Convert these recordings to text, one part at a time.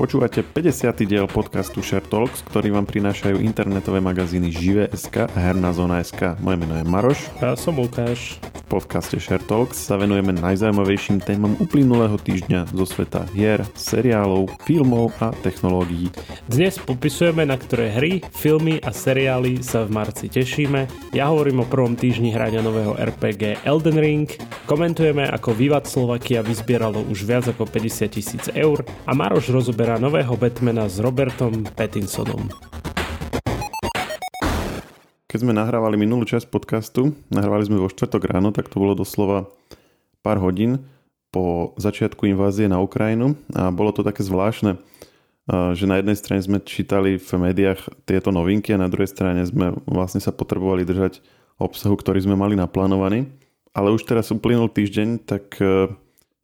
Počúvate 50. diel podcastu Share Talks, ktorý vám prinášajú internetové magazíny Žive.sk a Herná zóna.sk. Moje meno je Maroš. A ja som Lukáš. V podcaste Share Talks sa venujeme najzaujímavejším témam uplynulého týždňa zo sveta hier, seriálov, filmov a technológií. Dnes popisujeme, na ktoré hry, filmy a seriály sa v marci tešíme. Ja hovorím o prvom týždni hrania nového RPG Elden Ring, komentujeme, ako Vivat Slovakia vyzbieralo už viac ako 50 tisíc eur a Maroš rozoberá premiéra nového Batmana s Robertom Pattinsonom. Keď sme nahrávali minulú časť podcastu, nahrávali sme vo štvrtok ráno, tak to bolo doslova pár hodín po začiatku invázie na Ukrajinu a bolo to také zvláštne, že na jednej strane sme čítali v médiách tieto novinky a na druhej strane sme vlastne sa potrebovali držať obsahu, ktorý sme mali naplánovaný. Ale už teraz uplynul týždeň, tak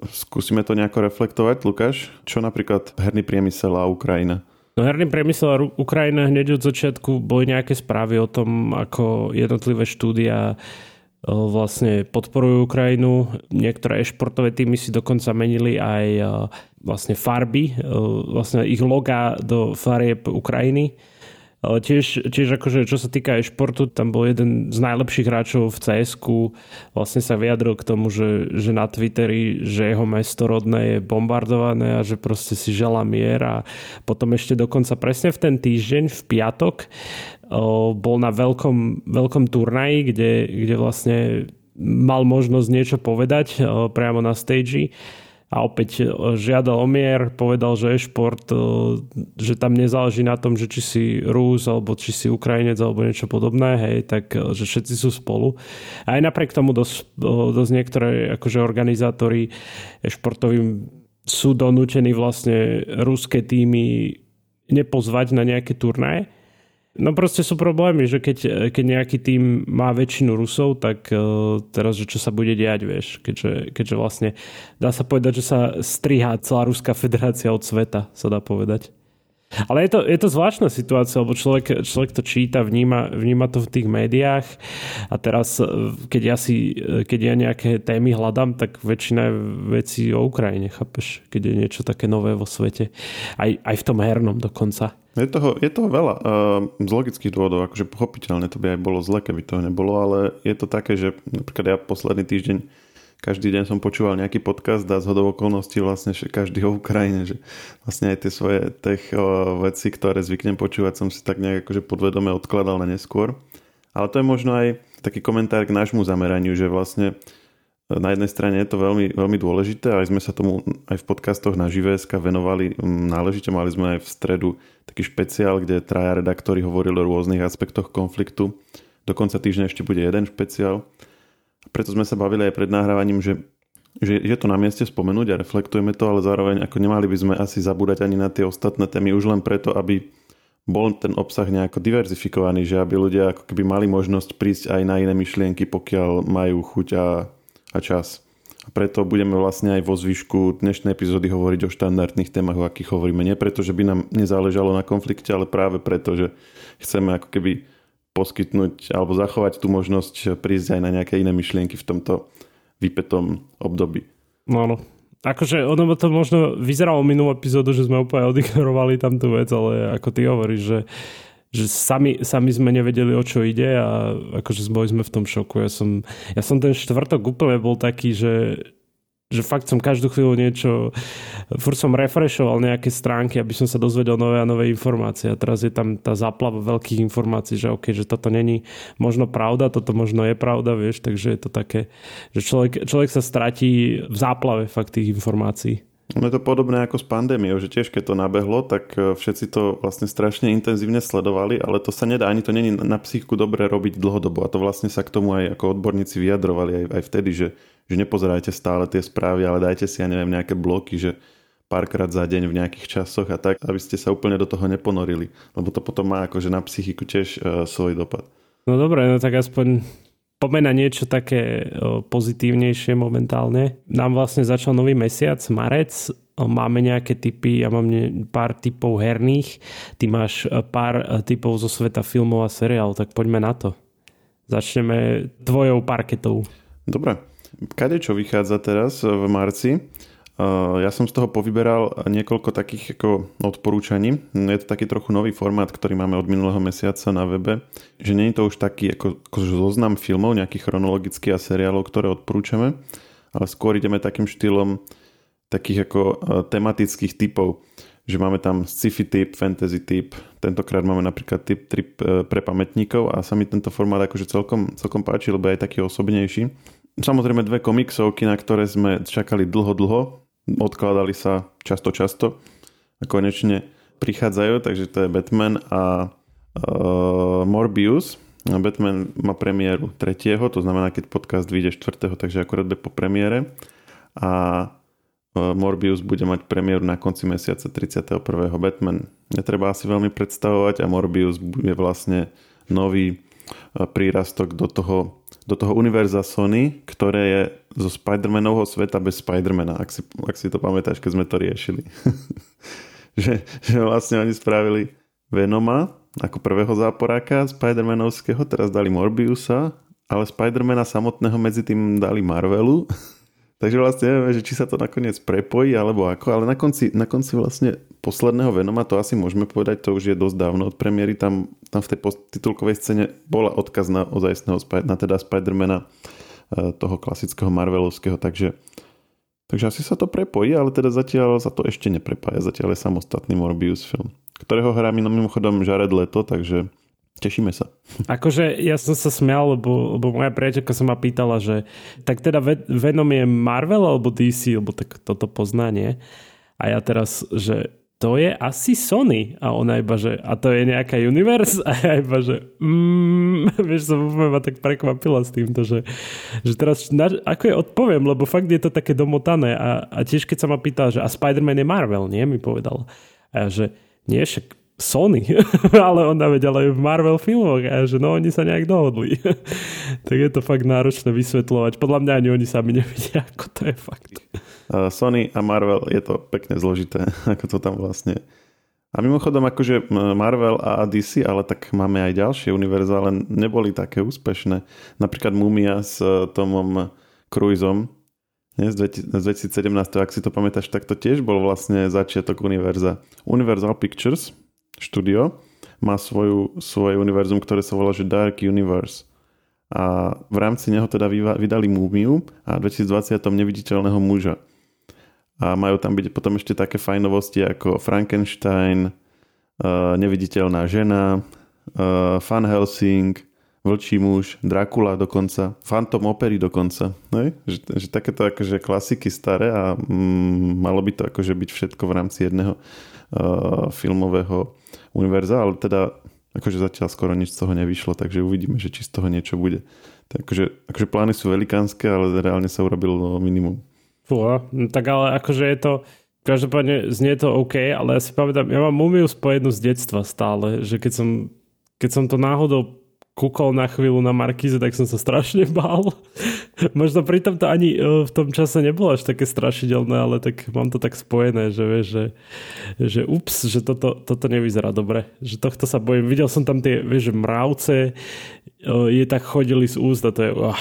Skúsime to nejako reflektovať, Lukáš. Čo napríklad herný priemysel a Ukrajina? No herný priemysel a Ukrajina hneď od začiatku boli nejaké správy o tom, ako jednotlivé štúdia vlastne podporujú Ukrajinu. Niektoré športové týmy si dokonca menili aj vlastne farby, vlastne ich loga do farieb Ukrajiny ale tiež, tiež akože, čo sa týka aj športu, tam bol jeden z najlepších hráčov v cs vlastne sa vyjadril k tomu, že, že na Twitteri, že jeho mesto rodné je bombardované a že proste si žela mier a potom ešte dokonca presne v ten týždeň, v piatok, bol na veľkom, veľkom turnaji, kde, kde vlastne mal možnosť niečo povedať priamo na stage a opäť e, žiadal o mier, povedal, že je šport, e, že tam nezáleží na tom, že či si Rus alebo či si Ukrajinec alebo niečo podobné, hej, tak e, že všetci sú spolu. A aj napriek tomu dosť, dosť niektoré akože organizátori športovým sú donútení vlastne ruské týmy nepozvať na nejaké turnaje No proste sú problémy, že keď, keď nejaký tým má väčšinu Rusov, tak uh, teraz, že čo sa bude diať, vieš, keďže, keďže vlastne dá sa povedať, že sa strihá celá Ruská federácia od sveta, sa dá povedať. Ale je to, je to zvláštna situácia, lebo človek, človek to číta, vníma, vníma to v tých médiách a teraz, e, keď ja, si, e, keď ja nejaké témy hľadám, tak väčšina vecí o Ukrajine, chápeš? Keď je niečo také nové vo svete. Aj, aj v tom hernom dokonca. Je toho, je toho veľa uh, z logických dôvodov, akože pochopiteľne to by aj bolo zle, keby toho nebolo, ale je to také, že napríklad ja posledný týždeň každý deň som počúval nejaký podcast a z hodov okolností vlastne každý o Ukrajine, že vlastne aj tie svoje tech veci, ktoré zvyknem počúvať, som si tak nejak akože podvedome odkladal na neskôr. Ale to je možno aj taký komentár k nášmu zameraniu, že vlastne na jednej strane je to veľmi, veľmi dôležité, aj sme sa tomu aj v podcastoch na Živeska venovali náležite. Mali sme aj v stredu taký špeciál, kde traja redaktori hovorili o rôznych aspektoch konfliktu. Do konca týždňa ešte bude jeden špeciál. Preto sme sa bavili aj pred nahrávaním, že, že je to na mieste spomenúť a reflektujeme to, ale zároveň ako nemali by sme asi zabúdať ani na tie ostatné témy už len preto, aby bol ten obsah nejako diverzifikovaný, že aby ľudia ako keby mali možnosť prísť aj na iné myšlienky, pokiaľ majú chuť a a čas. A preto budeme vlastne aj vo zvyšku dnešnej epizódy hovoriť o štandardných témach, o akých hovoríme. Nie preto, že by nám nezáležalo na konflikte, ale práve preto, že chceme ako keby poskytnúť alebo zachovať tú možnosť prísť aj na nejaké iné myšlienky v tomto vypetom období. No, no. Akože ono to možno vyzeralo minulú epizódu, že sme úplne odignorovali tam tú vec, ale ako ty hovoríš, že že sami, sami sme nevedeli, o čo ide a akože boli sme v tom šoku. Ja som, ja som ten štvrtok úplne bol taký, že, že fakt som každú chvíľu niečo, furt som refreshoval nejaké stránky, aby som sa dozvedel nové a nové informácie. A teraz je tam tá záplava veľkých informácií, že OK, že toto není možno pravda, toto možno je pravda, vieš, takže je to také, že človek, človek sa stratí v záplave fakt tých informácií. No je to podobné ako s pandémiou, že tiež keď to nabehlo, tak e, všetci to vlastne strašne intenzívne sledovali, ale to sa nedá, ani to není na psychiku dobre robiť dlhodobo a to vlastne sa k tomu aj ako odborníci vyjadrovali aj, aj vtedy, že, že nepozerajte stále tie správy, ale dajte si, ja neviem, nejaké bloky, že párkrát za deň v nejakých časoch a tak, aby ste sa úplne do toho neponorili, lebo to potom má akože na psychiku tiež uh, svoj dopad. No dobre, no tak aspoň Poďme na niečo také pozitívnejšie momentálne. Nám vlastne začal nový mesiac, marec. Máme nejaké typy, ja mám pár typov herných, ty máš e, pár e, typov zo sveta filmov a seriál, tak poďme na to. Začneme tvojou parketou. Dobre. Kade čo vychádza teraz v marci? ja som z toho povyberal niekoľko takých ako odporúčaní. Je to taký trochu nový formát, ktorý máme od minulého mesiaca na webe, že nie je to už taký ako, ako zoznam filmov, nejakých chronologických a seriálov, ktoré odporúčame, ale skôr ideme takým štýlom takých ako tematických typov že máme tam sci-fi typ, fantasy typ, tentokrát máme napríklad typ e, pre pamätníkov a sa mi tento formát akože celkom, celkom páči, lebo je taký osobnejší. Samozrejme dve komiksovky, na ktoré sme čakali dlho, dlho, odkladali sa často, často a konečne prichádzajú, takže to je Batman a uh, Morbius. Batman má premiéru 3. to znamená, keď podcast vyjde 4. takže akorát po premiére. A Morbius bude mať premiéru na konci mesiaca 31. Batman netreba asi veľmi predstavovať a Morbius je vlastne nový e, prírastok do toho, do toho univerza Sony, ktoré je zo Spider-Manovho sveta bez Spider-Mana, ak si, ak si to pamätáš, keď sme to riešili. že, že vlastne oni spravili Venoma ako prvého záporáka Spider-Manovského, teraz dali Morbiusa, ale Spider-Mana samotného medzi tým dali Marvelu Takže vlastne neviem, že či sa to nakoniec prepojí alebo ako, ale na konci, na konci vlastne posledného Venoma, to asi môžeme povedať, to už je dosť dávno od premiéry, tam, tam v tej titulkovej scéne bola odkaz na ozajstného, na teda Spidermana e, toho klasického Marvelovského, takže, takže asi sa to prepojí, ale teda zatiaľ sa to ešte neprepája, zatiaľ je samostatný Morbius film, ktorého hrá mimochodom Jared Leto, takže Tešíme sa. Akože ja som sa smial, lebo, lebo moja priateľka sa ma pýtala, že tak teda Venom je Marvel alebo DC, lebo tak toto poznanie. A ja teraz, že to je asi Sony. A ona iba, že a to je nejaká universe? A ja iba, že mm, vieš, som ma tak prekvapila s týmto, že, že teraz na, ako je odpoviem, lebo fakt je to také domotané. A, a tiež keď sa ma pýtala, že a Spider-Man je Marvel, nie? Mi povedal. A ja, že nie, však Sony, ale ona vedela aj v Marvel filmoch a že no oni sa nejak dohodli. tak je to fakt náročné vysvetľovať. Podľa mňa ani oni sami nevedia, ako to je fakt. Sony a Marvel je to pekne zložité, ako to tam vlastne. A mimochodom akože Marvel a DC, ale tak máme aj ďalšie univerza, ale neboli také úspešné. Napríklad Mumia s e, Tomom Cruiseom z 2017, ak si to pamätáš, tak to tiež bol vlastne začiatok univerza. Universal Pictures, štúdio má svoju, svoje univerzum, ktoré sa volá že Dark Universe. A v rámci neho teda vydali Múmiu a v 2020 neviditeľného muža. A majú tam byť potom ešte také fajnovosti ako Frankenstein, uh, Neviditeľná žena, uh, Van Helsing, Vlčí muž, Dracula dokonca, Phantom Opery dokonca. Ne? Že, že takéto akože klasiky staré a mm, malo by to akože byť všetko v rámci jedného uh, filmového univerza, ale teda akože zatiaľ skoro nič z toho nevyšlo, takže uvidíme, že či z toho niečo bude. Tak akože, akože plány sú velikánske, ale reálne sa urobilo minimum. Fúha, no tak ale akože je to, každopádne znie to OK, ale ja si pamätám, ja mám mumiu spojenú z detstva stále, že keď som, keď som to náhodou kúkol na chvíľu na Markíze, tak som sa strašne bál. Možno pritom to ani e, v tom čase nebolo až také strašidelné, ale tak mám to tak spojené, že vieš, že, že ups, že toto, toto nevyzerá dobre. Že tohto sa bojím. Videl som tam tie, vieš, že mravce e, je tak chodili z úst a to je, oh,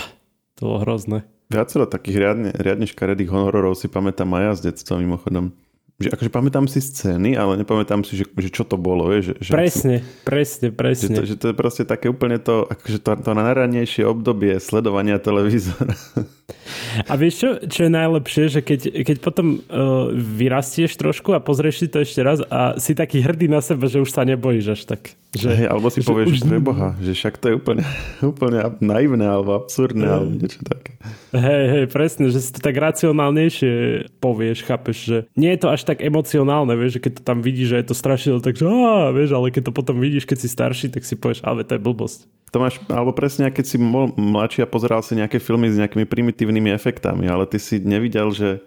to bolo hrozné. Viacero takých riadne, riadne škaredých hororov si pamätám aj ja z detstva mimochodom že akože pamätám si scény, ale nepamätám si, že, že čo to bolo. Je, že, že presne, ako, presne, presne. Že to, že to je proste také úplne to, akože to, to najranejšie obdobie sledovania televízora. A vieš čo, čo je najlepšie, že keď, keď potom uh, vyrastieš trošku a pozrieš si to ešte raz a si taký hrdý na seba, že už sa nebojíš až tak. Že, hey, alebo si že povieš, už... že boha, že však to je úplne, úplne naivné alebo absurdné alebo niečo také. Hej, hej, presne, že si to tak racionálnejšie povieš, chápeš, že nie je to až tak emocionálne, vieš, že keď to tam vidíš, že je to strašidelné, takže á, vieš, ale keď to potom vidíš, keď si starší, tak si povieš, ale to je blbosť. To máš, alebo presne, keď si mladší a pozeral si nejaké filmy s nejakými primitívnymi efektami, ale ty si nevidel, že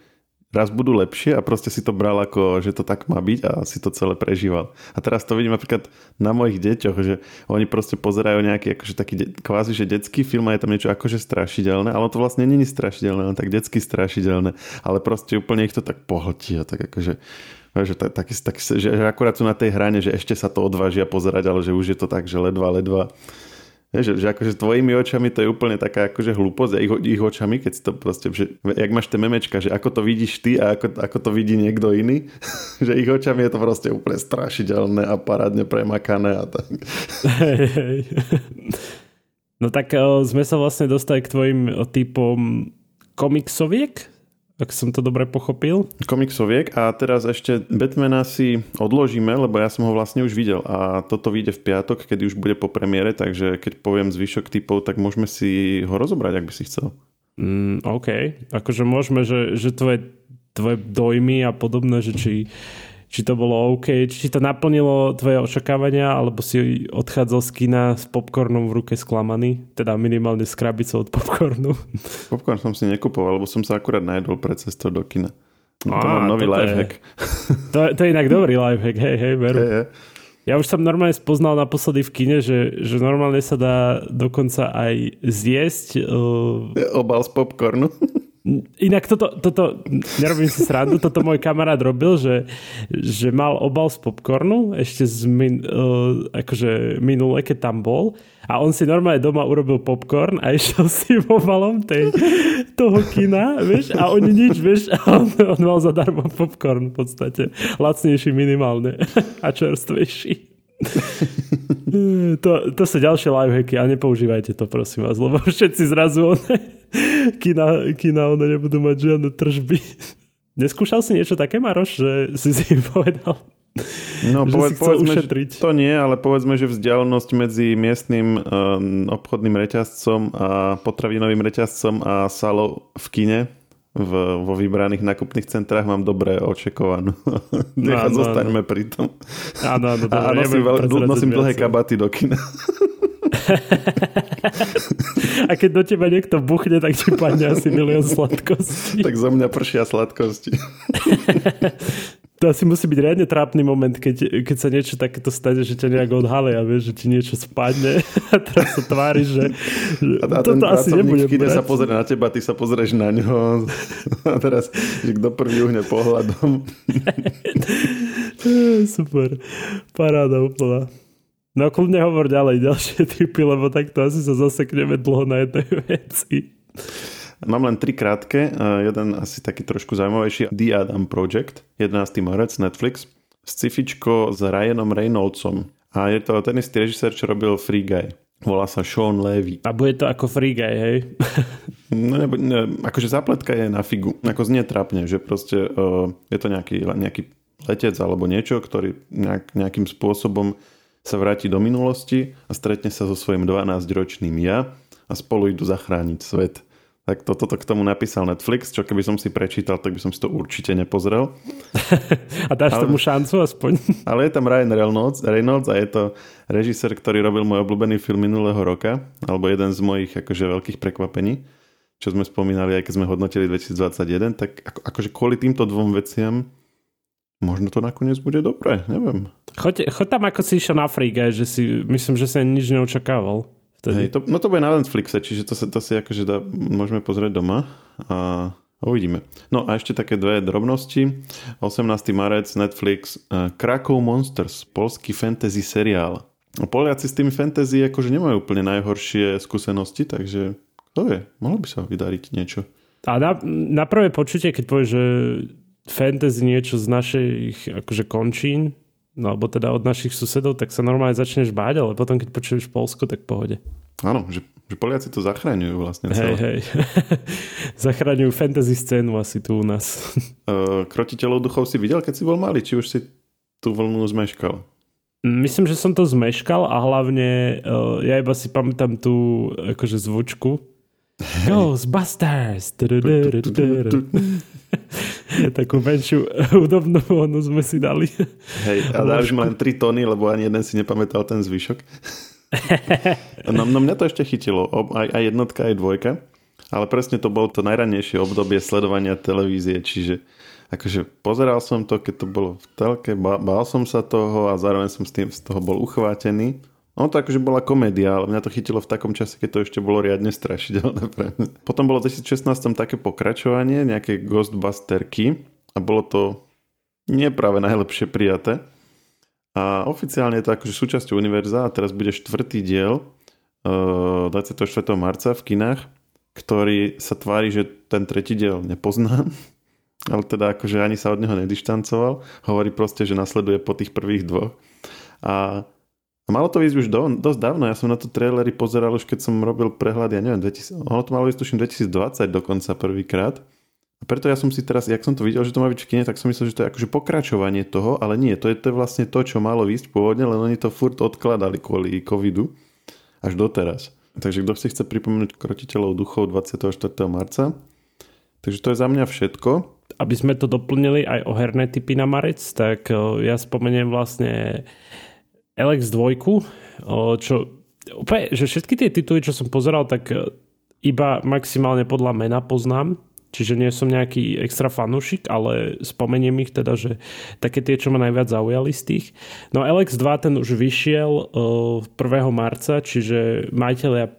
raz budú lepšie a proste si to bral ako, že to tak má byť a si to celé prežíval. A teraz to vidím napríklad na mojich deťoch, že oni proste pozerajú nejaký akože taký kvázi, že detský film a je tam niečo akože strašidelné, ale to vlastne není strašidelné, len tak detsky strašidelné, ale proste úplne ich to tak pohltí a tak akože že, tak, tak, tak, že akurát sú na tej hrane, že ešte sa to odvážia pozerať, ale že už je to tak, že ledva, ledva Že, že akože tvojimi očami to je úplne taká akože hlúposť a ich, ich očami, keď si to proste, že, jak máš tie memečka, že ako to vidíš ty a ako, ako to vidí niekto iný, že ich očami je to proste úplne strašidelné a parádne premakané a tak. Hej, hej. No tak uh, sme sa vlastne dostali k tvojim typom komiksoviek, ak som to dobre pochopil. Komiksoviek a teraz ešte Batmana si odložíme, lebo ja som ho vlastne už videl a toto vyjde v piatok, kedy už bude po premiére, takže keď poviem zvyšok typov, tak môžeme si ho rozobrať, ak by si chcel. Mm, OK, akože môžeme, že, že tvoje, tvoje dojmy a podobné, že či či to bolo OK, či to naplnilo tvoje očakávania, alebo si odchádzal z kina s popcornom v ruke sklamaný, teda minimálne s krabicou od popcornu. Popcorn som si nekupoval, lebo som sa akurát najedol pred cestou do kina. No, to mám nový lifehack. To, to je inak dobrý lifehack, hej, hej, veru. Hey, hey. Ja už som normálne spoznal naposledy v kine, že, že normálne sa dá dokonca aj zjesť. Uh... Obal z popcornu. Inak toto, toto, nerobím si srandu, toto môj kamarát robil, že, že mal obal z popcornu ešte z min, uh, akože minule, keď tam bol a on si normálne doma urobil popcorn a išiel si obalom tej, toho kina, vieš, a oni nič, vieš, a on, on mal zadarmo popcorn v podstate. Lacnejší minimálne a čerstvejší. to, to sú ďalšie lifehacky a nepoužívajte to, prosím vás, lebo všetci zrazu one kina, kina ono nebudú mať žiadne tržby. Neskúšal si niečo také, Maroš, že si si povedal? No, že poved, si povedzme, ušetriť. Že to nie, ale povedzme, že vzdialenosť medzi miestnym um, obchodným reťazcom a potravinovým reťazcom a salou v kine v, vo vybraných nákupných centrách mám dobre očekovanú. Nechať no, zostaňme no. pri tom. Áno, áno, a nosím, veľ, nosím dlhé kabaty do kina. A keď do teba niekto buchne, tak ti padne asi milión sladkostí. Tak zo mňa pršia sladkosti. To asi musí byť riadne trápny moment, keď, keď sa niečo takéto stane, že ťa nejak odhale a vieš, že ti niečo spadne a teraz sa tvári, že, že a, a toto asi nebude brať. sa pozrie na teba, ty sa pozrieš na ňo a teraz, že kto prvý uhne pohľadom. Super. Paráda úplná. No kľudne hovor ďalej, ďalšie typy, lebo takto asi sa zasekneme dlho na jednej veci. Mám len tri krátke, jeden asi taký trošku zaujímavejší. The Adam Project, 11. marec, Netflix. Scifičko s Ryanom Reynoldsom. A je to ten istý režisér, čo robil Free Guy. Volá sa Sean Levy. A bude to ako Free Guy, hej? no, nebo, ne, akože zápletka je na figu. Ako znie trapne, že proste uh, je to nejaký, nejaký letec alebo niečo, ktorý nejak, nejakým spôsobom sa vráti do minulosti a stretne sa so svojím 12-ročným ja a spolu idú zachrániť svet. Tak toto to, to k tomu napísal Netflix, čo keby som si prečítal, tak by som si to určite nepozrel. a dáš ale, tomu šancu aspoň? ale je tam Ryan Reynolds, Reynolds a je to režisér, ktorý robil môj obľúbený film minulého roka, alebo jeden z mojich akože veľkých prekvapení, čo sme spomínali aj keď sme hodnotili 2021, tak ako, akože kvôli týmto dvom veciam možno to nakoniec bude dobré, neviem. Choď, choď tam ako si išiel na Frige, že si, myslím, že sa nič neočakával. Hej, to, no to bude na Netflixe, čiže to, sa, to si akože dá, môžeme pozrieť doma a uvidíme. No a ešte také dve drobnosti. 18. marec Netflix uh, Krakow Monsters, polský fantasy seriál. Poliaci s tými fantasy akože nemajú úplne najhoršie skúsenosti, takže to je, mohlo by sa vydariť niečo. A na, na prvé počutie, keď povieš, že fantasy niečo z našich akože končín, no alebo teda od našich susedov, tak sa normálne začneš báť, ale potom keď počuješ Polsko, tak pohode. Áno, že, že Poliaci to zachraňujú vlastne celé. Hej, hej. zachraňujú fantasy scénu asi tu u nás. uh, Krotiteľov duchov si videl, keď si bol malý? Či už si tú vlnu zmeškal? Myslím, že som to zmeškal a hlavne uh, ja iba si pamätám tú akože zvučku. Ghostbusters! Takú menšiu hudobnú onu sme si dali. Hej, a dáš len 3 tóny, lebo ani jeden si nepamätal ten zvyšok. No, no mňa to ešte chytilo. Aj, aj jednotka, aj dvojka. Ale presne to bolo to najranejšie obdobie sledovania televízie, čiže akože pozeral som to, keď to bolo v telke, bál som sa toho a zároveň som s tým z toho bol uchvátený. Ono to akože bola komédia, ale mňa to chytilo v takom čase, keď to ešte bolo riadne strašidelné. Potom bolo v 2016 také pokračovanie, nejaké Ghostbusterky a bolo to nie práve najlepšie prijaté. A oficiálne je to akože súčasťou univerza a teraz bude štvrtý diel 24. marca v kinách, ktorý sa tvári, že ten tretí diel nepozná, ale teda akože ani sa od neho nedištancoval. Hovorí proste, že nasleduje po tých prvých dvoch. A a malo to ísť už do, dosť dávno, ja som na to trailery pozeral už keď som robil prehľad, ja neviem, 2000, ono to malo ísť tuším 2020 dokonca prvýkrát. A preto ja som si teraz, jak som to videl, že to má byť v kine, tak som myslel, že to je akože pokračovanie toho, ale nie, to je, to je vlastne to, čo malo ísť pôvodne, len oni to furt odkladali kvôli covidu až doteraz. Takže kto si chce pripomenúť krotiteľov duchov 24. marca. Takže to je za mňa všetko. Aby sme to doplnili aj o herné typy na marec, tak ja spomeniem vlastne LX2, čo úplne, že všetky tie tituly, čo som pozeral, tak e, iba maximálne podľa mena poznám, čiže nie som nejaký extra fanúšik, ale spomeniem ich teda, že také tie, čo ma najviac zaujali z tých. No LX2 ten už vyšiel 1. marca, čiže majiteľia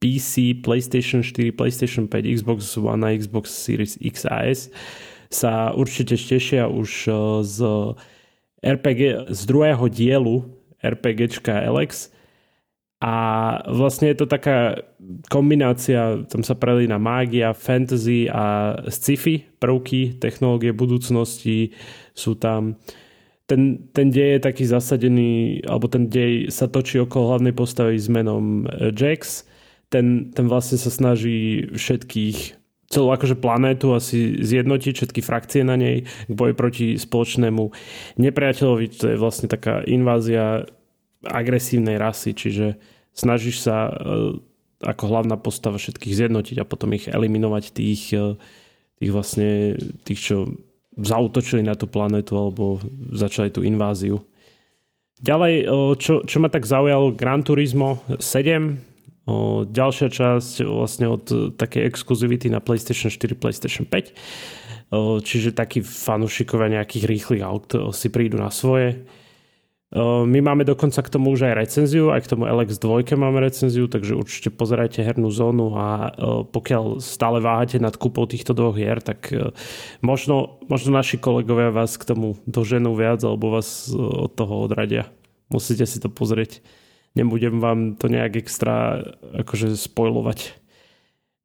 PC, PlayStation 4, PlayStation 5, Xbox One a Xbox Series X a S sa určite tešia už z RPG, z druhého dielu RPGčka Alex. A vlastne je to taká kombinácia, tam sa prelína mágia, fantasy a sci-fi prvky, technológie budúcnosti sú tam. Ten, ten dej je taký zasadený, alebo ten dej sa točí okolo hlavnej postavy s menom e, Jax. Ten, ten vlastne sa snaží všetkých celú akože planétu asi zjednotiť všetky frakcie na nej k boji proti spoločnému nepriateľovi. To je vlastne taká invázia agresívnej rasy, čiže snažíš sa e, ako hlavná postava všetkých zjednotiť a potom ich eliminovať tých, e, tých vlastne tých, čo zautočili na tú planetu alebo začali tú inváziu. Ďalej, e, čo, čo ma tak zaujalo, Gran Turismo 7, ďalšia časť vlastne od takej exkluzivity na PlayStation 4, PlayStation 5. Čiže takí fanúšikovia nejakých rýchlych aut si prídu na svoje. My máme dokonca k tomu už aj recenziu, aj k tomu LX2 máme recenziu, takže určite pozerajte hernú zónu a pokiaľ stále váhate nad kúpou týchto dvoch hier, tak možno, možno naši kolegovia vás k tomu doženú viac alebo vás od toho odradia. Musíte si to pozrieť. Nebudem vám to nejak extra akože spojlovať.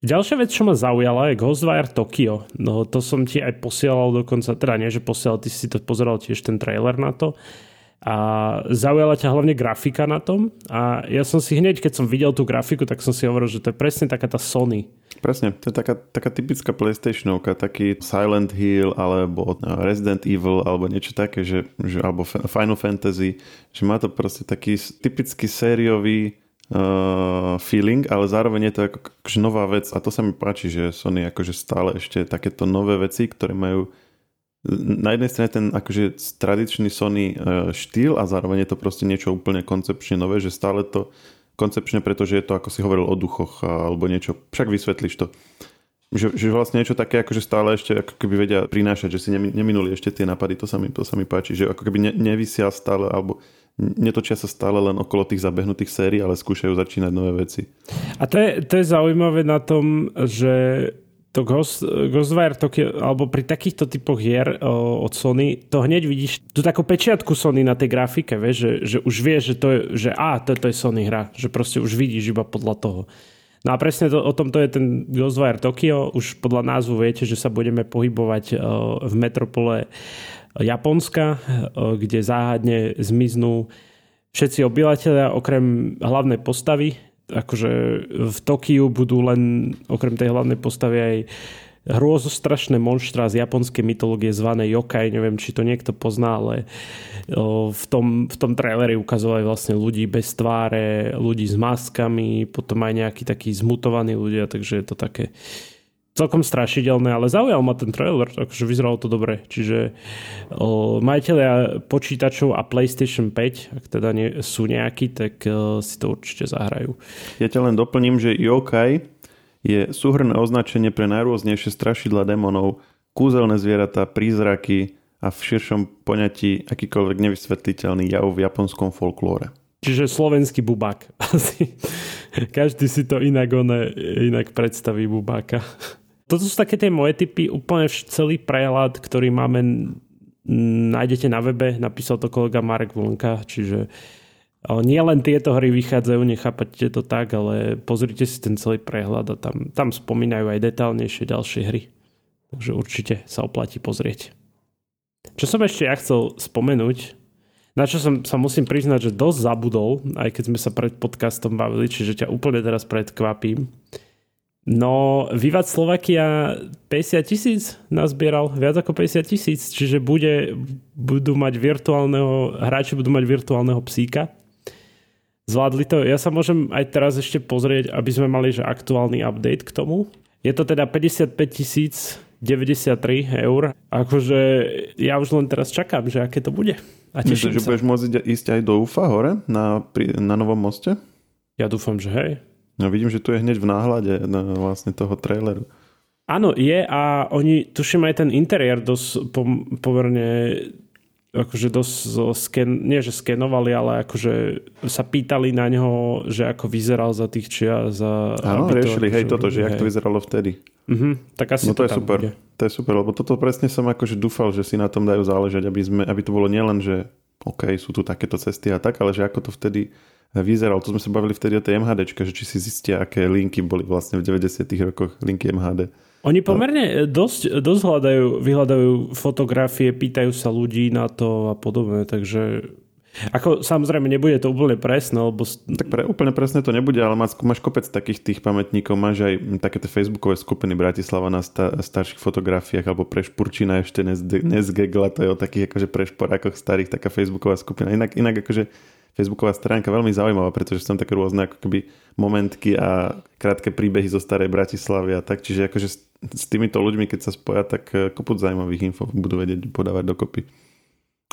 Ďalšia vec, čo ma zaujala, je Ghostwire Tokyo. No to som ti aj posielal dokonca, teda nie, že posielal, ty si to pozeral tiež ten trailer na to a zaujala ťa hlavne grafika na tom a ja som si hneď, keď som videl tú grafiku, tak som si hovoril, že to je presne taká tá Sony. Presne, to je taká, taká typická PlayStationovka, taký Silent Hill alebo Resident Evil alebo niečo také, že, že, alebo Final Fantasy, že má to proste taký typický sériový uh, feeling, ale zároveň je to ako, akože nová vec a to sa mi páči, že Sony akože stále ešte takéto nové veci, ktoré majú na jednej strane ten akože tradičný Sony e, štýl a zároveň je to proste niečo úplne koncepčne nové, že stále to koncepčne, pretože je to, ako si hovoril o duchoch alebo niečo, však vysvetlíš to. Že, že vlastne niečo také, akože stále ešte ako keby vedia prinášať, že si neminuli ešte tie napady, to sa mi, to sa mi páči, že ako keby ne, nevysia stále alebo netočia sa stále len okolo tých zabehnutých sérií, ale skúšajú začínať nové veci. A to je, to je zaujímavé na tom, že to Ghost, Ghostwire Tokyo, alebo pri takýchto typoch hier od Sony, to hneď vidíš tú takú pečiatku Sony na tej grafike, vieš, že, že už vieš, že to je, že a, to, to je Sony hra, že proste už vidíš iba podľa toho. No a presne to, o tomto je ten Ghostwire Tokyo, už podľa názvu viete, že sa budeme pohybovať v metropole Japonska, kde záhadne zmiznú všetci obyvateľia okrem hlavnej postavy, akože v Tokiu budú len okrem tej hlavnej postavy aj hrôzostrašné monštra z japonskej mytológie zvané yokai, neviem, či to niekto pozná, ale v tom, v tom traileri ukazovali vlastne ľudí bez tváre, ľudí s maskami, potom aj nejakí takí zmutovaní ľudia, takže je to také celkom strašidelné, ale zaujal ma ten trailer, takže vyzeralo to dobre. Čiže o, majiteľia počítačov a PlayStation 5, ak teda nie, sú nejakí, tak o, si to určite zahrajú. Ja ťa len doplním, že yokai je súhrné označenie pre najrôznejšie strašidla démonov, kúzelné zvieratá, prízraky a v širšom poňatí akýkoľvek nevysvetliteľný jav v japonskom folklóre. Čiže slovenský bubák. Každý si to inak, one, inak predstaví bubáka. Toto sú také tie moje typy, úplne celý prehľad, ktorý máme, nájdete na webe, napísal to kolega Marek Vlnka, čiže nie len tieto hry vychádzajú, nechápate to tak, ale pozrite si ten celý prehľad a tam, tam spomínajú aj detálnejšie ďalšie hry. Takže určite sa oplatí pozrieť. Čo som ešte ja chcel spomenúť, na čo som sa musím priznať, že dosť zabudol, aj keď sme sa pred podcastom bavili, čiže ťa úplne teraz predkvapím. No, Vivat Slovakia 50 tisíc nazbieral, viac ako 50 tisíc, čiže bude, budú mať virtuálneho, hráči budú mať virtuálneho psíka. Zvládli to, ja sa môžem aj teraz ešte pozrieť, aby sme mali že aktuálny update k tomu. Je to teda 55 tisíc 93 eur. Akože ja už len teraz čakám, že aké to bude. A Myslíš, že budeš môcť ísť aj do UFA hore na, na Novom moste? Ja dúfam, že hej. No vidím, že tu je hneď v náhľade na vlastne toho traileru. Áno, je a oni, tuším aj ten interiér dosť pomerne akože dosť sken, nie že skenovali, ale akože sa pýtali na neho, že ako vyzeral za tých čia. Za, Áno, riešili, hej, toto, že hej. jak to vyzeralo vtedy. Uh-huh, tak asi no to, to je super. Bude. To je super, lebo toto presne som akože dúfal, že si na tom dajú záležať, aby, sme, aby to bolo nielen, že OK, sú tu takéto cesty a tak, ale že ako to vtedy vyzeral. To sme sa bavili vtedy o tej MHD, že či si zistia, aké linky boli vlastne v 90 rokoch, linky MHD. Oni pomerne dosť, dosť hľadajú, vyhľadajú fotografie, pýtajú sa ľudí na to a podobne, takže ako samozrejme nebude to úplne presné, lebo... Tak pre, úplne presné to nebude, ale máš, máš kopec takých tých pamätníkov, máš aj také tie facebookové skupiny Bratislava na sta, starších fotografiách, alebo Prešpurčina ešte Nezgegla, to je o takých akože prešporákoch starých, taká facebooková skupina. Inak, inak akože Facebooková stránka veľmi zaujímavá, pretože sú tam také rôzne ako keby momentky a krátke príbehy zo starej Bratislavy a tak. Čiže akože s, s týmito ľuďmi, keď sa spoja, tak eh, koput zaujímavých info budú vedieť podávať dokopy.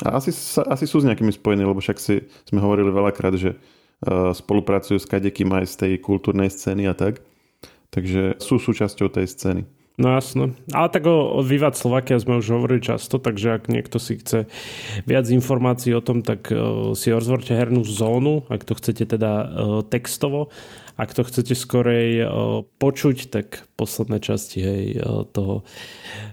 A asi, sa, asi sú s nejakými spojení, lebo však si, sme hovorili veľakrát, že uh, spolupracujú s kadekým aj z tej kultúrnej scény a tak. Takže sú súčasťou tej scény. No jasno. Ale tak o, o Vivat Slovakia sme už hovorili často, takže ak niekto si chce viac informácií o tom, tak uh, si rozvorte hernú zónu, ak to chcete teda uh, textovo. Ak to chcete skorej uh, počuť, tak posledné časti hej, uh, toho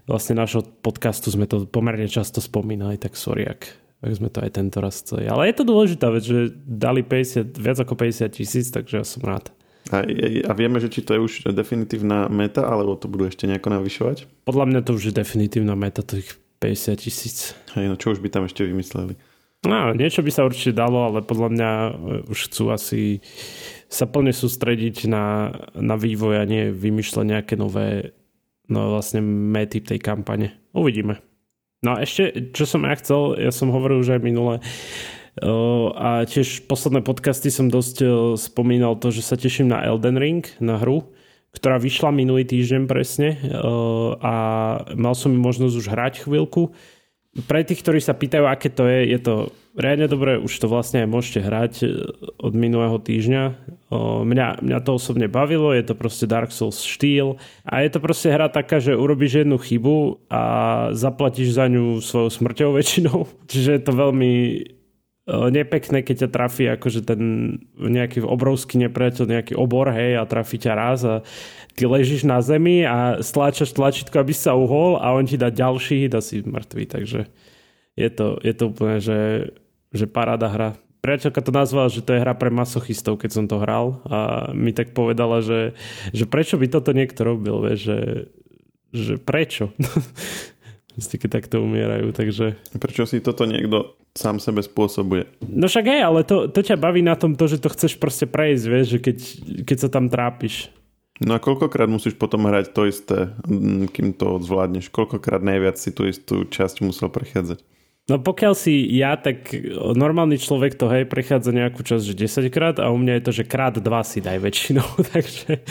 vlastne nášho podcastu sme to pomerne často spomínali, tak sorry, ak, ak sme to aj tento raz chceli. Ale je to dôležitá vec, že dali 50, viac ako 50 tisíc, takže ja som rád. A, a vieme, že či to je už definitívna meta, alebo to budú ešte nejako navyšovať? Podľa mňa to už je definitívna meta, tých 50 tisíc. Hej, no čo už by tam ešte vymysleli? No, niečo by sa určite dalo, ale podľa mňa e, už chcú asi sa plne sústrediť na, na vývoj a nie vymýšľať nejaké nové no vlastne mety tej kampane. Uvidíme. No a ešte, čo som ja chcel, ja som hovoril už aj minule, a tiež posledné podcasty som dosť spomínal to, že sa teším na Elden Ring, na hru, ktorá vyšla minulý týždeň presne a mal som možnosť už hrať chvíľku. Pre tých, ktorí sa pýtajú, aké to je, je to reálne dobré, už to vlastne aj môžete hrať e, od minulého týždňa. Mňa, mňa to osobne bavilo, je to proste Dark Souls štýl a je to proste hra taká, že urobíš jednu chybu a zaplatíš za ňu svojou smrťou väčšinou. Čiže je to veľmi nepekné, keď ťa trafí akože ten nejaký obrovský nepriateľ, nejaký obor, hej, a trafí ťa raz a ty ležíš na zemi a stláčaš tlačítko, aby sa uhol a on ti dá ďalší a si mŕtvý, takže je to, je to úplne, že, že paráda hra. Priateľka to nazvala, že to je hra pre masochistov, keď som to hral a mi tak povedala, že, že prečo by toto niekto robil, vieš, že, že prečo? keď takto umierajú, takže... Prečo si toto niekto sám sebe spôsobuje? No však hej, ale to, to ťa baví na tom to, že to chceš proste prejsť, vieš, že keď, keď sa tam trápiš. No a koľkokrát musíš potom hrať to isté, kým to zvládneš? Koľkokrát najviac si tú istú časť musel prechádzať? No pokiaľ si ja, tak normálny človek to hej prechádza nejakú časť, že 10 krát a u mňa je to, že krát dva si daj väčšinou. Takže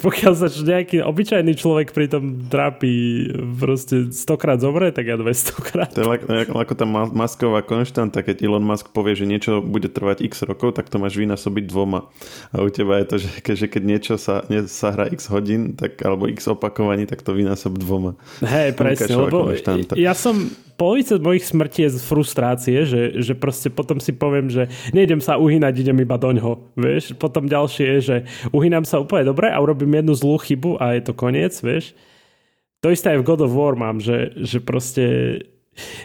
pokiaľ sa nejaký obyčajný človek pri tom trápi proste 100 krát zomre, tak ja 200 krát. To je ako, ako tá masková konštanta, keď Elon Musk povie, že niečo bude trvať x rokov, tak to máš vynásobiť dvoma. A u teba je to, že, že keď niečo sa, ne, sa hrá x hodín, tak, alebo x opakovaní, tak to vynásob dvoma. Hej, presne, lebo ja som polovica mojich smrti je z frustrácie, že, že proste potom si poviem, že nejdem sa uhynať, idem iba doňho. Vieš? Potom ďalšie je, že uhynám sa úplne dobre a urobím jednu zlú chybu a je to koniec, vieš. To isté aj v God of War mám, že, že proste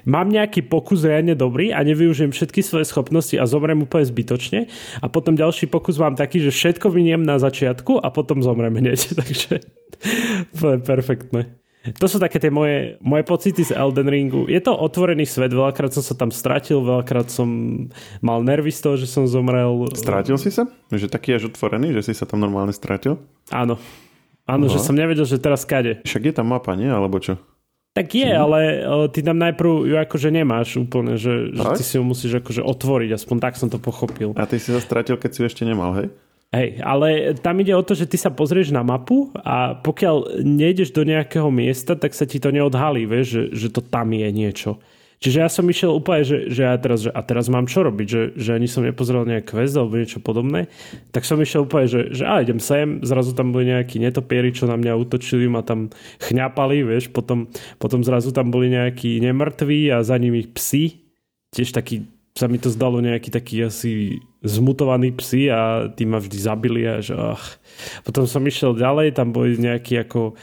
mám nejaký pokus riadne dobrý a nevyužijem všetky svoje schopnosti a zomrem úplne zbytočne a potom ďalší pokus mám taký, že všetko vyniem na začiatku a potom zomrem hneď. Takže to je perfektné. To sú také tie moje, moje pocity z Elden Ringu. Je to otvorený svet, veľakrát som sa tam stratil, veľakrát som mal nervy z toho, že som zomrel. Strátil si sa? Že taký až otvorený, že si sa tam normálne strátil? Áno. Áno, no. že som nevedel, že teraz kade. Však je tam mapa, nie? Alebo čo? Tak je, hm. ale ty tam najprv ju akože nemáš úplne, že, že ty si ju musíš akože otvoriť, aspoň tak som to pochopil. A ty si sa stratil, keď si ju ešte nemal, hej? Hej, ale tam ide o to, že ty sa pozrieš na mapu a pokiaľ nejdeš do nejakého miesta, tak sa ti to neodhalí, vieš, že, že to tam je niečo. Čiže ja som išiel úplne, že, že, ja teraz, že a teraz mám čo robiť, že, že ani som nepozrel nejaké quest alebo niečo podobné, tak som išiel úplne, že, že a idem sem, zrazu tam boli nejakí netopieri, čo na mňa útočili, ma tam chňapali, vieš, potom, potom zrazu tam boli nejakí nemrtví a za nimi psi, tiež taký sa mi to zdalo nejaký taký asi zmutovaný psi a tí ma vždy zabili a že ach. Potom som išiel ďalej, tam boli nejakí ako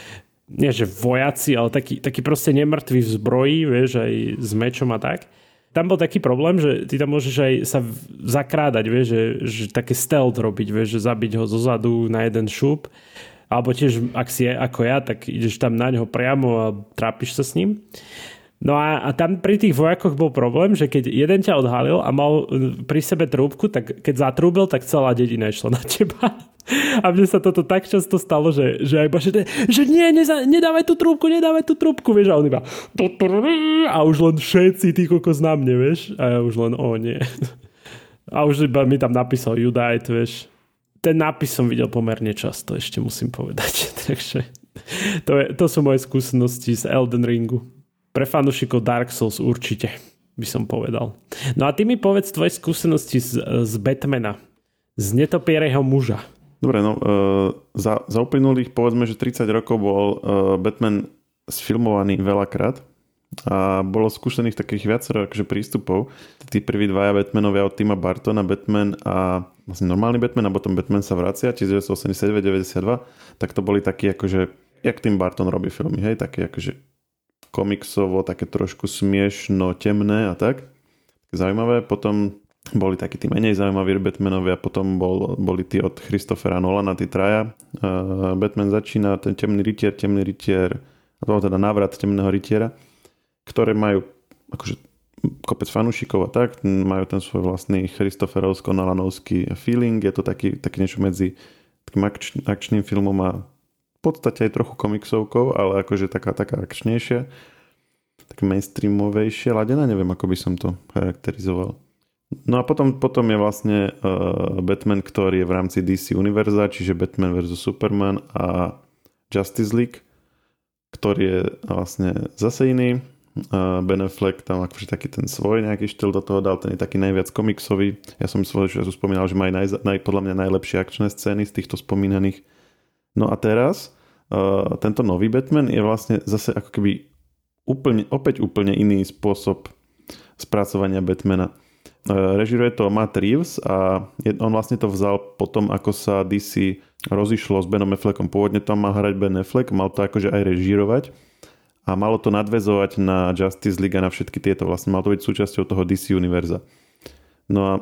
nie že vojaci, ale taký, taký proste nemrtvý v zbroji, vieš, aj s mečom a tak. Tam bol taký problém, že ty tam môžeš aj sa zakrádať, vieš, že, že také stealth robiť, vieš, že zabiť ho zozadu na jeden šup. Alebo tiež, ak si ako ja, tak ideš tam na neho priamo a trápiš sa s ním. No a, a tam pri tých vojakoch bol problém, že keď jeden ťa odhalil a mal e, pri sebe trúbku, tak keď zatrúbil, tak celá dedina išla na teba. A mne sa toto tak často stalo, že, že aj bože, že nie, neza, nedávaj tú trúbku, nedávaj tú trúbku, vieš, a on iba a už len všetci tí kokos na mne, a ja už len, o nie. A už iba mi tam napísal died, vieš. Ten nápis som videl pomerne často, ešte musím povedať. Takže to, je, to sú moje skúsenosti z Elden Ringu. Pre fanúšikov Dark Souls určite, by som povedal. No a ty mi povedz tvoje skúsenosti z, z Batmana, z netopiereho muža. Dobre, no uh, za, za uplynulých povedzme, že 30 rokov bol uh, Batman sfilmovaný veľakrát a bolo skúsených takých viacero akože prístupov. Tí prví dvaja Batmanovia od Tima Bartona, Batman a vlastne normálny Batman a potom Batman sa vracia 1989-92, tak to boli takí akože, jak Tim Barton robí filmy, hej, také akože komiksovo, také trošku smiešno, temné a tak. Zaujímavé. Potom boli takí tí menej zaujímaví Batmanovi a potom bol, boli tí od Christophera Nolana, tí traja. Uh, Batman začína, ten temný rytier, temný rytier, alebo teda návrat temného rytiera, ktoré majú akože kopec fanúšikov a tak, majú ten svoj vlastný Christopherovsko-Nolanovský feeling, je to taký, taký niečo medzi takým akč, akčným filmom a podstate aj trochu komiksovkou, ale akože taká, taká akčnejšia, taká mainstreamovejšia ladená, neviem, ako by som to charakterizoval. No a potom, potom je vlastne uh, Batman, ktorý je v rámci DC univerza, čiže Batman vs. Superman a Justice League, ktorý je vlastne zase iný. Uh, ben Affleck tam akože taký ten svoj nejaký štýl do toho dal, ten je taký najviac komiksový. Ja som svoj času spomínal, že má aj naj, naj, podľa mňa najlepšie akčné scény z týchto spomínaných No a teraz uh, tento nový Batman je vlastne zase ako keby úplne, opäť úplne iný spôsob spracovania Batmana. Uh, režiruje to Matt Reeves a on vlastne to vzal potom, ako sa DC rozišlo s Benom Affleckom. Pôvodne tam mal hrať Ben Affleck, mal to akože aj režírovať a malo to nadvezovať na Justice League a na všetky tieto. Vlastne malo to byť súčasťou toho DC univerza. No a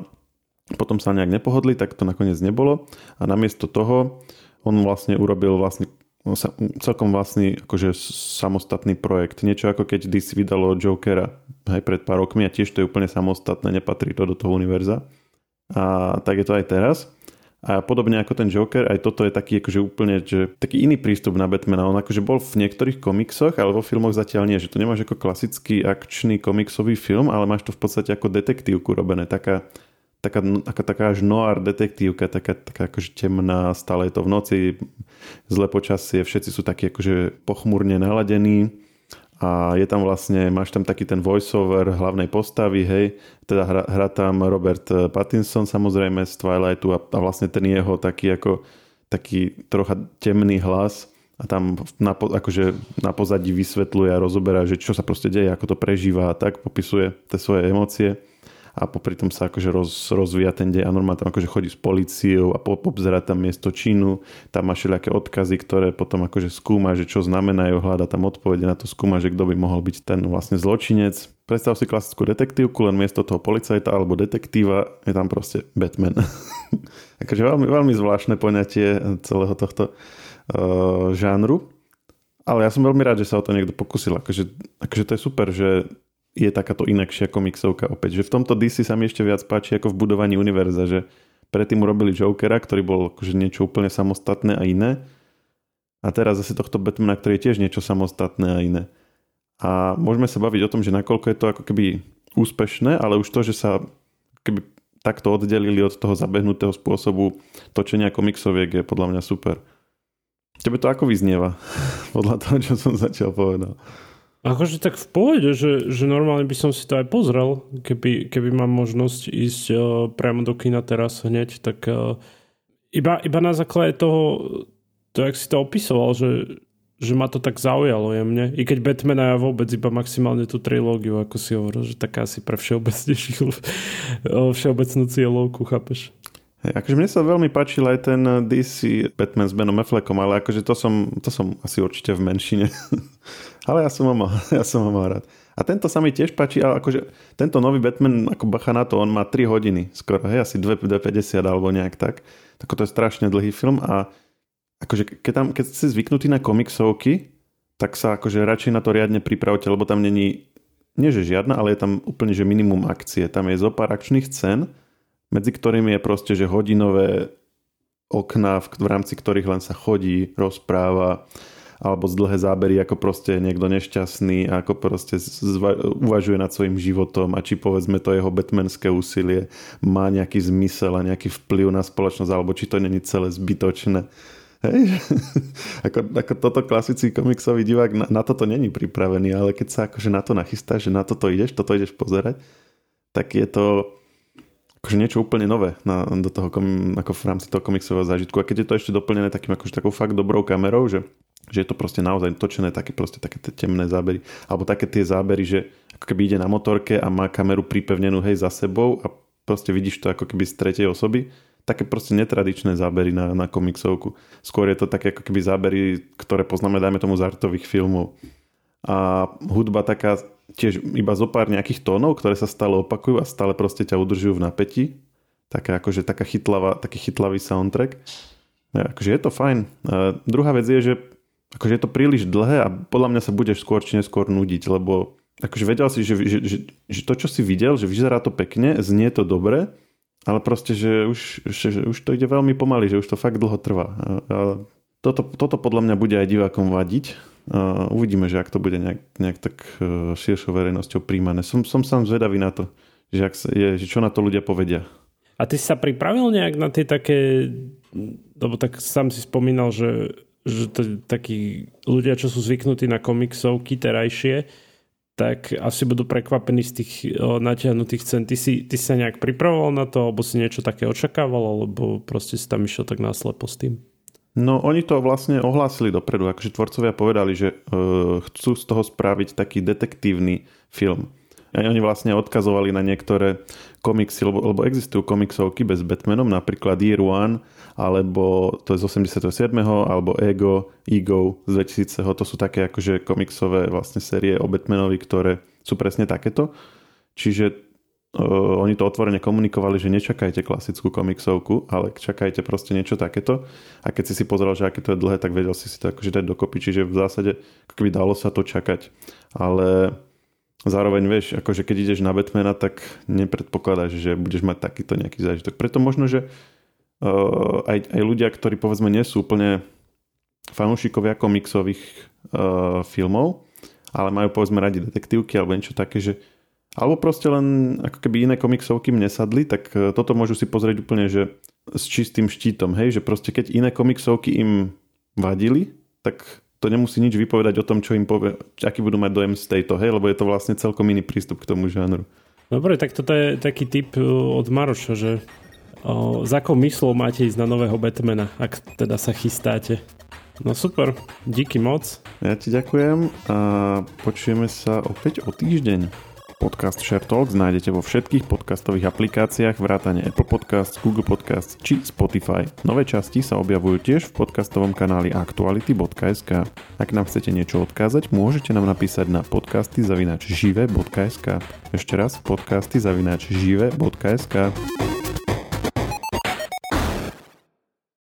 potom sa nejak nepohodli, tak to nakoniec nebolo a namiesto toho on vlastne urobil vlastne celkom vlastný akože samostatný projekt. Niečo ako keď DC vydalo Jokera aj pred pár rokmi a tiež to je úplne samostatné, nepatrí to do toho univerza. A tak je to aj teraz. A podobne ako ten Joker, aj toto je taký akože úplne, že taký iný prístup na Batmana. On akože bol v niektorých komiksoch, ale vo filmoch zatiaľ nie. Že to nemáš ako klasický akčný komiksový film, ale máš to v podstate ako detektívku robené. Taká taká, taká, taká až noir detektívka, taká, taká akože temná, stále je to v noci, zle počasie, všetci sú takí akože pochmurne naladení a je tam vlastne, máš tam taký ten voiceover hlavnej postavy, hej, teda hra, hra tam Robert Pattinson samozrejme z Twilightu a, a vlastne ten jeho taký ako taký trocha temný hlas a tam na, akože na pozadí vysvetľuje a rozoberá, že čo sa proste deje, ako to prežíva a tak, popisuje tie svoje emócie. A popri tom sa akože roz, rozvíja ten dej a normálne tam akože chodí s policiou a po, obzerá tam miesto činu, tam má všelijaké odkazy, ktoré potom akože skúma, že čo znamenajú, hľada tam odpovede na to, skúma, že kto by mohol byť ten vlastne zločinec. Predstav si klasickú detektívku, len miesto toho policajta alebo detektíva je tam proste Batman. akože veľmi, veľmi zvláštne poňatie celého tohto uh, žánru. Ale ja som veľmi rád, že sa o to niekto pokusil. Akože, akože to je super, že je takáto inakšia komiksovka opäť. Že v tomto DC sa mi ešte viac páči ako v budovaní univerza, že predtým urobili Jokera, ktorý bol akože niečo úplne samostatné a iné. A teraz zase tohto Batmana, ktorý je tiež niečo samostatné a iné. A môžeme sa baviť o tom, že nakoľko je to ako keby úspešné, ale už to, že sa keby takto oddelili od toho zabehnutého spôsobu točenia komiksoviek je podľa mňa super. Tebe to ako vyznieva? podľa toho, čo som začal povedal. Akože tak v pohode, že, že normálne by som si to aj pozrel, keby, keby mám možnosť ísť uh, priamo do kina teraz hneď, tak uh, iba, iba na základe toho, to jak si to opisoval, že, že ma to tak zaujalo jemne. I keď Batmana ja vôbec iba maximálne tú trilógiu, ako si hovoril, že taká asi pre všeobecnejších všeobecnú cieľovku, chápeš? Hej, akože mne sa veľmi páčil aj ten DC Batman s Benom Affleckom, ale akože to som, to som asi určite v menšine. ale ja som ho mal, ja som ho mal rád. A tento sa mi tiež páči, ale akože tento nový Batman, ako bacha na to, on má 3 hodiny skoro, hej, asi 2,50 alebo nejak tak. Tak to je strašne dlhý film a akože keď, tam, keď ste zvyknutí na komiksovky, tak sa akože radšej na to riadne pripravte, lebo tam není, nie že žiadna, ale je tam úplne že minimum akcie. Tam je zo pár akčných scén, medzi ktorými je proste, že hodinové okná, v, v rámci ktorých len sa chodí, rozpráva, alebo z dlhé zábery, ako proste niekto nešťastný, ako proste zva- uvažuje nad svojim životom a či povedzme to jeho batmanské úsilie má nejaký zmysel a nejaký vplyv na spoločnosť, alebo či to není celé zbytočné. Hej? ako, ako toto klasický komiksový divák na, na toto není pripravený, ale keď sa akože na to nachystá, že na toto ideš, toto ideš pozerať, tak je to akože niečo úplne nové na, do toho, ako v rámci toho komiksového zážitku. A keď je to ešte doplnené takým, akože takou fakt dobrou kamerou, že, že je to proste naozaj točené také, proste také temné zábery, alebo také tie zábery, že ako keby ide na motorke a má kameru pripevnenú hej za sebou a proste vidíš to ako keby z tretej osoby, také proste netradičné zábery na, na komiksovku. Skôr je to také ako keby zábery, ktoré poznáme, dajme tomu z artových filmov. A hudba taká tiež iba zo pár nejakých tónov, ktoré sa stále opakujú a stále proste ťa udržujú v napätí. Taká akože taká chytlavá, taký chytlavý soundtrack. Ja, akože je to fajn. A druhá vec je, že akože je to príliš dlhé a podľa mňa sa budeš skôr či neskôr nudiť, lebo akože vedel si, že, že, že, že to, čo si videl, že vyzerá to pekne, znie to dobre, ale proste, že už, že, že už to ide veľmi pomaly, že už to fakt dlho trvá. A, a toto, toto podľa mňa bude aj divákom vadiť, Uh, uvidíme, že ak to bude nejak, nejak tak uh, širšou verejnosťou príjmané. Som, som sám zvedavý na to, že, ak sa, je, že čo na to ľudia povedia. A ty sa pripravil nejak na tie také, lebo tak sám si spomínal, že, že to, takí ľudia, čo sú zvyknutí na komiksovky terajšie, tak asi budú prekvapení z tých o, natiahnutých cen. Ty si, ty si sa nejak pripravoval na to, alebo si niečo také očakával, alebo proste si tam išiel tak náslepo s tým? No oni to vlastne ohlásili dopredu, akože tvorcovia povedali, že uh, chcú z toho spraviť taký detektívny film. A oni vlastne odkazovali na niektoré komiksy, lebo, lebo existujú komiksovky bez Batmanom, napríklad Year One, alebo to je z 87. alebo Ego, Ego z 2000. To sú také akože komiksové vlastne série o Batmanovi, ktoré sú presne takéto. Čiže Uh, oni to otvorene komunikovali, že nečakajte klasickú komiksovku, ale čakajte proste niečo takéto. A keď si si pozrel, že aké to je dlhé, tak vedel si si to akože dať dokopy. Čiže v zásade keby dalo sa to čakať. Ale zároveň vieš, akože keď ideš na Batmana, tak nepredpokladáš, že budeš mať takýto nejaký zážitok. Preto možno, že uh, aj, aj ľudia, ktorí povedzme nie sú úplne fanúšikovia komiksových uh, filmov, ale majú povedzme radi detektívky alebo niečo také, že alebo proste len ako keby iné komiksovky mne sadli, tak e, toto môžu si pozrieť úplne, že s čistým štítom, hej, že proste keď iné komiksovky im vadili, tak to nemusí nič vypovedať o tom, čo im povie, aký budú mať dojem z tejto, hej, lebo je to vlastne celkom iný prístup k tomu žánru. Dobre, tak toto je taký tip e, od Maroša, že o, za akou myslou máte ísť na nového Batmana, ak teda sa chystáte. No super, díky moc. Ja ti ďakujem a počujeme sa opäť o týždeň. Podcast Share Talks nájdete vo všetkých podcastových aplikáciách vrátane Apple Podcasts, Google Podcasts či Spotify. Nové časti sa objavujú tiež v podcastovom kanáli aktuality.sk. Ak nám chcete niečo odkázať, môžete nám napísať na podcasty zavinač žive.sk. Ešte raz podcasty zavinač žive.sk.